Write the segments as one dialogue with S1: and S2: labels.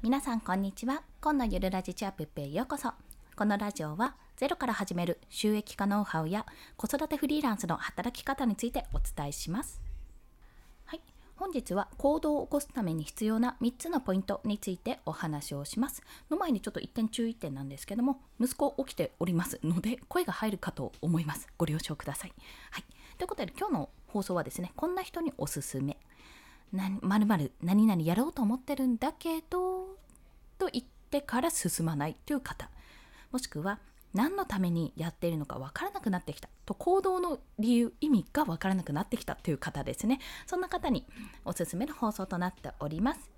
S1: 皆さんこんにちは。今のゆるラジチアップへようこそ。このラジオはゼロから始める収益化ノウハウや子育てフリーランスの働き方についてお伝えします。はい。本日は行動を起こすために必要な3つのポイントについてお話をします。の前にちょっと一点注意点なんですけども息子起きておりますので声が入るかと思います。ご了承ください。はい。ということで今日の放送はですねこんな人におすすめ。まるまる何々やろうと思ってるんだけどと言ってから進まないという方。もしくは何のためにやっているのか分からなくなってきた。と行動の理由意味が分からなくなってきたという方ですね。そんな方におすすめの放送となっております。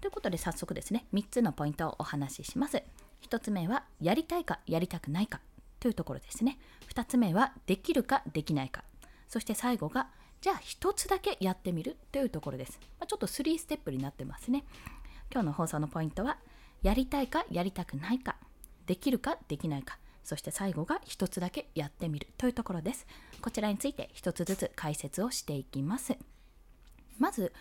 S1: ということで早速ですね3つのポイントをお話しします。1つ目はやりたいかやりたくないかというところですね。2つ目はできるかできないか。そして最後がじゃあ1つだけやってみるというところです、まあ、ちょっと3ステップになってますね。今日の放送のポイントはやりたいかやりたくないかできるかできないか。そして最後が1つだけやってみるというところです。こちらについて1つずつ解説をしていきます。まず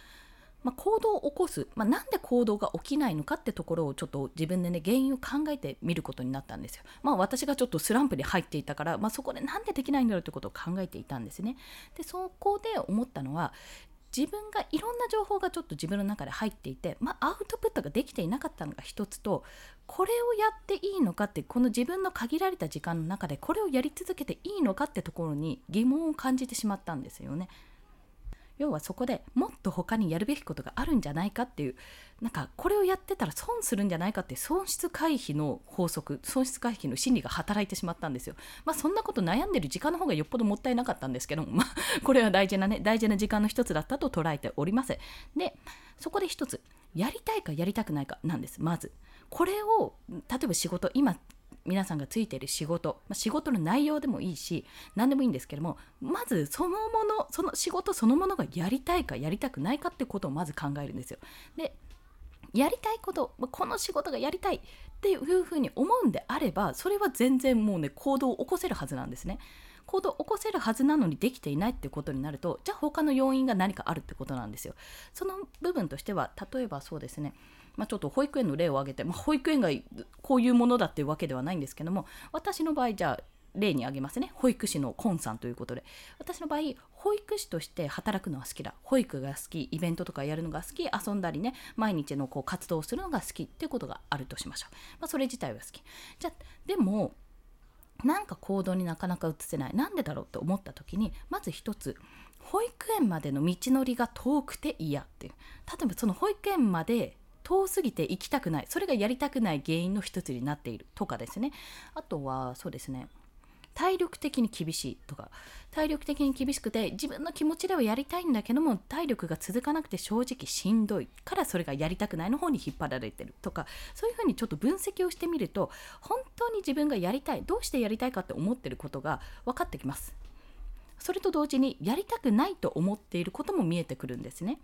S1: まあ、行動を起こす、まあ、なんで行動が起きないのかってところをちょっと自分でね原因を考えてみることになったんですよ。まあ、私がちょっとスランプに入っていたから、まあ、そこでなんでできないんだろうってことを考えていたんですね。でそこで思ったのは自分がいろんな情報がちょっと自分の中で入っていて、まあ、アウトプットができていなかったのが一つとこれをやっていいのかってこの自分の限られた時間の中でこれをやり続けていいのかってところに疑問を感じてしまったんですよね。要はそこでもっと他にやるべきことがあるんじゃないかっていうなんかこれをやってたら損するんじゃないかって損失回避の法則損失回避の心理が働いてしまったんですよ。まあそんなこと悩んでる時間の方がよっぽどもったいなかったんですけど まあこれは大事なね大事な時間の一つだったと捉えております。でそこで一つやりたいかやりたくないかなんですまず。これを例えば仕事今皆さんがついている仕事、まあ、仕事の内容でもいいし何でもいいんですけどもまずそのものその仕事そのものがやりたいかやりたくないかってことをまず考えるんですよ。でやりたいことこの仕事がやりたいっていうふうに思うんであればそれは全然もうね行動を起こせるはずなんですね。行動を起こせるはずなのにできていないってことになるとじゃあ他の要因が何かあるってことなんですよ。その部分としては例えばそうですね。まあ、ちょっと保育園の例を挙げて、まあ、保育園がこういうものだっていうわけではないんですけども私の場合じゃあ例に挙げますね。保育士のコンさんということで。私の場合保育士として働くのは好きだ。保育が好きイベントとかやるのが好き遊んだりね毎日のこう活動をするのが好きっていうことがあるとしましょう、まあ、それ自体は好き。じゃでもなんか行動になかなか移せない。なんでだろうと思った時にまず一つ保育園までの道のりが遠くて嫌っていう。例えばその保育園まで遠すぎて行きたくない。それがやりたくない原因の一つになっているとかですね。あとはそうですね。体力的に厳しいとか体力的に厳しくて自分の気持ちではやりたいんだけども体力が続かなくて正直しんどいからそれがやりたくないの方に引っ張られてるとかそういうふうにちょっと分析をしてみると本当に自分がやりたいどうしてやりたいかって思ってることが分かってきますそれと同時にやりたくないと思っていることも見えてくるんですね。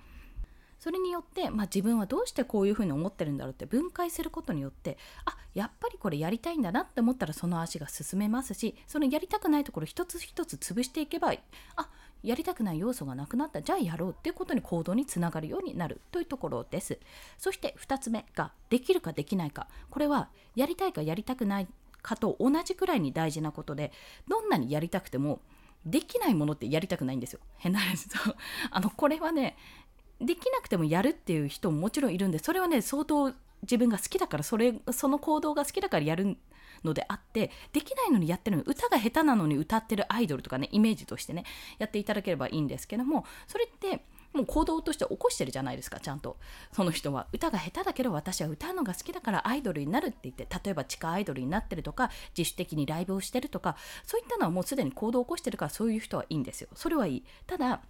S1: それによって、まあ、自分はどうしてこういうふうに思ってるんだろうって分解することによってあやっぱりこれやりたいんだなって思ったらその足が進めますしそのやりたくないところ一つ一つ潰していけばあやりたくない要素がなくなったじゃあやろうっていうことに行動につながるようになるというところですそして2つ目ができるかできないかこれはやりたいかやりたくないかと同じくらいに大事なことでどんなにやりたくてもできないものってやりたくないんですよ。変な話。あの、これはね、できなくてもやるっていう人ももちろんいるんでそれはね相当自分が好きだからそれその行動が好きだからやるのであってできないのにやってるの歌が下手なのに歌ってるアイドルとかねイメージとしてねやっていただければいいんですけどもそれってもう行動として起こしてるじゃないですかちゃんと。その人は。歌が下手だけど私は歌うのが好きだからアイドルになるって言って例えば地下アイドルになってるとか自主的にライブをしてるとかそういったのはもうすでに行動を起こしてるからそういう人はいいんですよ。それはいい。ただ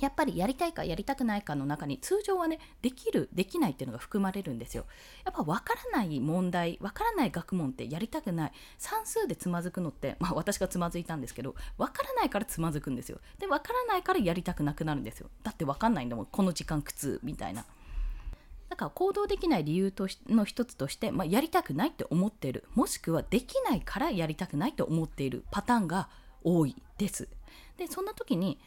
S1: やっぱりやりたいかやりたくないかの中に通常はねできるできないっていうのが含まれるんですよ。やっぱ分からない問題分からない学問ってやりたくない。算数でつまずくのってまあ私がつまずいたんですけど分からないからつまずくんですよ。で分からないからやりたくなくなるんですよ。だって分かんないんだもん。この時間苦痛みたいな。だから行動できない理由としの一つとして、まあ、やりたくないって思っている。もしくはできないからやりたくないと思っているパターンが多いです。でそんな時に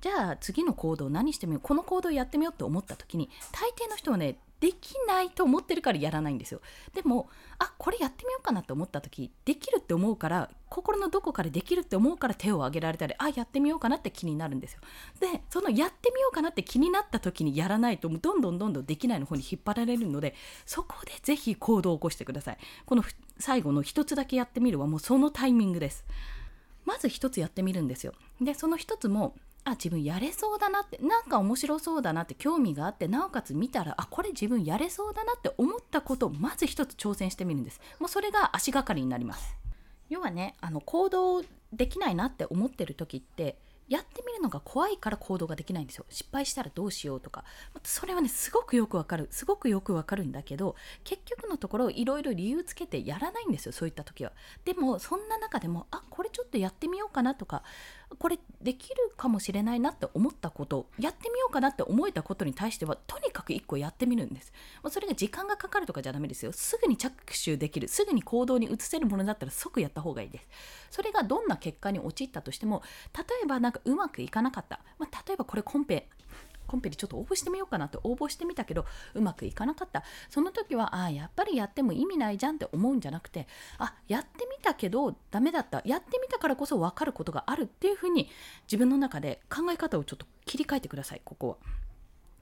S1: じゃあ次の行動何してみようこの行動やってみようって思った時に大抵の人はねできないと思ってるからやらないんですよ。でもあこれやってみようかなと思った時できるって思うから心のどこかでできるって思うから手を挙げられたりあやってみようかなって気になるんですよ。でそのやってみようかなって気になった時にやらないとどんどんどんどんできないの方に引っ張られるのでそこでぜひ行動を起こしてください。この最後の一つだけやってみるはもうそのタイミングです。まず一つやってみるんですよ。でその一つもあ自分やれそうだなってなんか面白そうだなって興味があってなおかつ見たらあこれ自分やれそうだなって思ったことをまず一つ挑戦してみるんです。もうそれが足がかりになります。要はねあの行動できないなって思ってる時ってやってみるのが怖いから行動ができないんですよ。失敗したらどうしようとか。それはねすごくよくわかる。すごくよくわかるんだけど結局のところいろいろ理由つけてやらないんですよそういった時は。でもそんな中でもあこれちょっとやってみようかなとかこれできるかもしれないなって思ったことやってみようかなって思えたことに対してはとにかく1個やってみるんです。それが時間がかかるとかじゃダメですよ。すぐに着手できる。すぐに行動に移せるものだったら即やった方がいいです。それがどんな結果に陥ったとしても例えばなんかうまくいかなかった、まあ、例えばこれコンペコンペにちょっと応募してみようかなって応募してみたけどうまくいかなかったその時はあやっぱりやっても意味ないじゃんって思うんじゃなくてあやってみたけどダメだったやってみたからこそ分かることがあるっていうふうに自分の中で考え方をちょっと切り替えてくださいここは。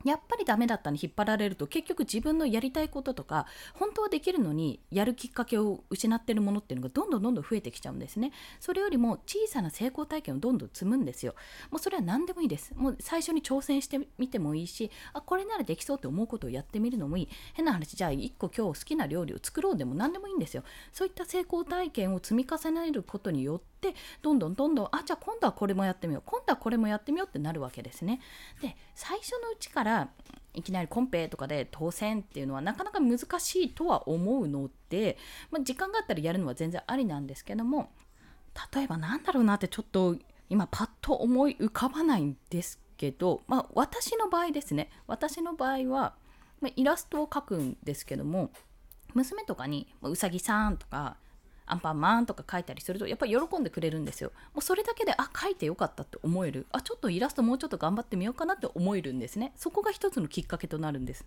S1: やっぱりダメだったに引っ張られると結局自分のやりたいこととか本当はできるのにやるきっかけを失ってるものっていうのがどんどんどんどん増えてきちゃうんですね。それよりも小さな成功体験をどんどん積むんですよ。もうそれは何でもいいです。もう最初に挑戦してみてもいいしあこれならできそうって思うことをやってみるのもいい。変な話じゃあ1個今日好きな料理を作ろうでも何でもいいんですよ。そういった成功体験を積み重ねることによってどんどんどんどんあじゃあ今度はこれもやってみよう今度はこれもやってみようってなるわけですね。で最初のうちからいきなりコンペとかで当選っていうのはなかなか難しいとは思うので、まあ、時間があったらやるのは全然ありなんですけども例えばなんだろうなってちょっと今パッと思い浮かばないんですけど、まあ、私の場合ですね。私の場合は、まあ、イラストを描くんですけども娘とかに「うさぎさん」とかアンパンマンとか書いたりするとやっぱり喜んでくれるんですよ。もうそれだけであ書いてよかったって思えるあちょっとイラストもうちょっと頑張ってみようかなって思えるんですね。そこが一つのきっかけとなるんです。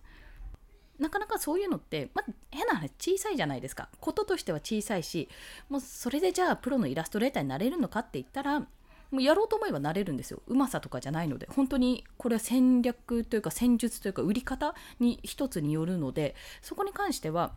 S1: なかなかそういうのって、まあ、変な話小さいじゃないですかこととしては小さいしもうそれでじゃあプロのイラストレーターになれるのかって言ったらもうやろうと思えばなれるんですようまさとかじゃないので本当にこれは戦略というか戦術というか売り方に一つによるのでそこに関しては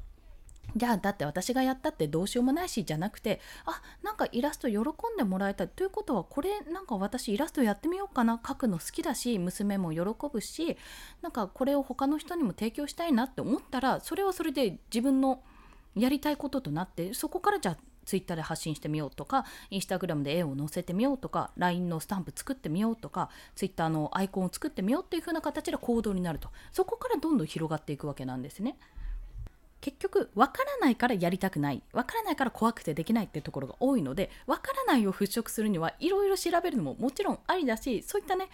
S1: じゃあだって私がやったってどうしようもないしじゃなくてあなんかイラスト喜んでもらえたということはこれなんか私イラストやってみようかな描くの好きだし娘も喜ぶしなんかこれを他の人にも提供したいなって思ったらそれはそれで自分のやりたいこととなってそこからじゃあツイッターで発信してみようとかインスタグラムで絵を載せてみようとか LINE のスタンプ作ってみようとかツイッターのアイコンを作ってみようっていう風な形で行動になるとそこからどんどん広がっていくわけなんですね。結局分からないからやりたくない分からないから怖くてできないっていうところが多いので分からないを払拭するにはいろいろ調べるのももちろんありだしそういったね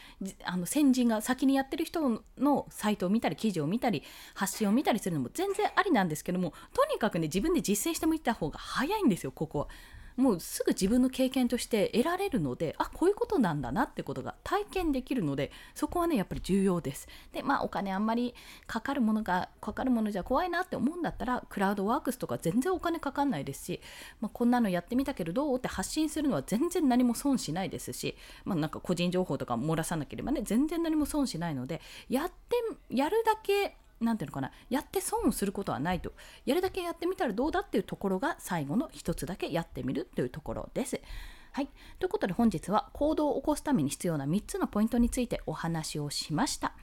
S1: あの先人が先にやってる人のサイトを見たり記事を見たり発信を見たりするのも全然ありなんですけどもとにかくね自分で実践してみた方が早いんですよここは。もうすぐ自分の経験として得られるのであこういうことなんだなってことが体験できるのでそこはねやっぱり重要です。でまあお金あんまりかかるものがかかるものじゃ怖いなって思うんだったらクラウドワークスとか全然お金かかんないですし、まあ、こんなのやってみたけどどうって発信するのは全然何も損しないですし、まあ、なんか個人情報とか漏らさなければね全然何も損しないのでやってやるだけ何ていうのかなやって損をすることはないとやるだけやってみたらどうだっていうところが最後の一つだけやってみるというところです。はい、ということで本日は行動を起こすために必要な3つのポイントについてお話をしました。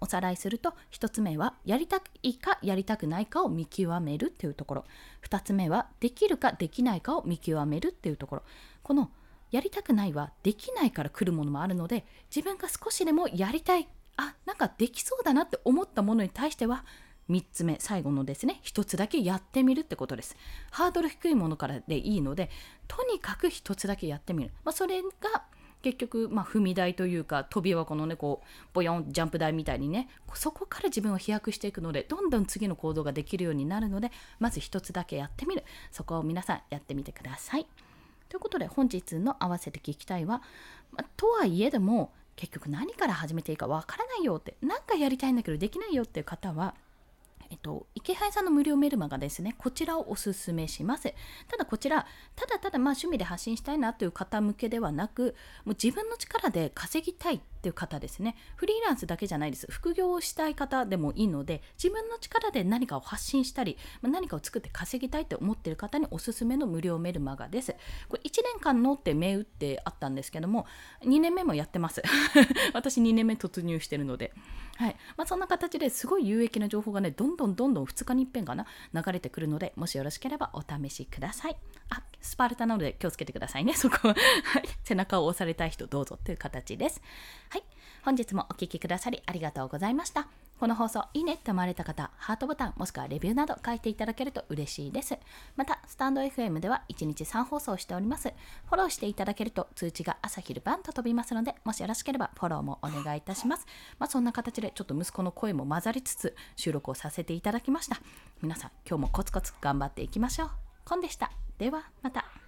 S1: おさらいすると1つ目はやりたいかやりたくないかを見極めるというところ2つ目はできるかできないかを見極めるっていうところこのやりたくないはできないから来るものもあるので自分が少しでもやりたいあなんかできそうだなって思ったものに対しては3つ目最後のですね1つだけやってみるってことです。ハードル低いものからでいいのでとにかく1つだけやってみる、まあ、それが結局、まあ、踏み台というか飛び箱のねこうボヨンジャンプ台みたいにねそこから自分を飛躍していくのでどんどん次の行動ができるようになるのでまず1つだけやってみる。そこを皆さんやってみてください。ということで本日の合わせて聞きたいは、まあ、とはいえでも結局何から始めていいかわからないよって何かやりたいんだけどできないよっていう方はえっと、池原さんの無料メルマガですね、こちらをおすすめします。ただこちら、ただただまあ趣味で発信したいなという方向けではなく、もう自分の力で稼ぎたいっていう方ですね。フリーランスだけじゃないです。副業をしたい方でもいいので、自分の力で何かを発信したり、何かを作って稼ぎたいって思っている方におすすめの無料メルマガです。これ1年間のって銘打ってあったんですけども、2年目もやってます。私2年目突入してるので。はいまあ、そんな形ですごい有益な情報がね、どんどんどんどん2日に一遍かな、流れてくるので、もしよろしければお試しください。あ、スパルタなので気をつけてくださいね、そこ。はい、背中を押されたい人どうぞという形です。はい、本日もお聴きくださりありがとうございました。この放送いいねって思われた方、ハートボタンもしくはレビューなど書いていただけると嬉しいです。また、スタンド FM では1日3放送しております。フォローしていただけると通知が朝昼晩と飛びますので、もしよろしければフォローもお願いいたします。まあ、そんな形でちょっと息子の声も混ざりつつ収録をさせていただきました。皆さん、今日もコツコツ頑張っていきましょう。コンでした。ではまた。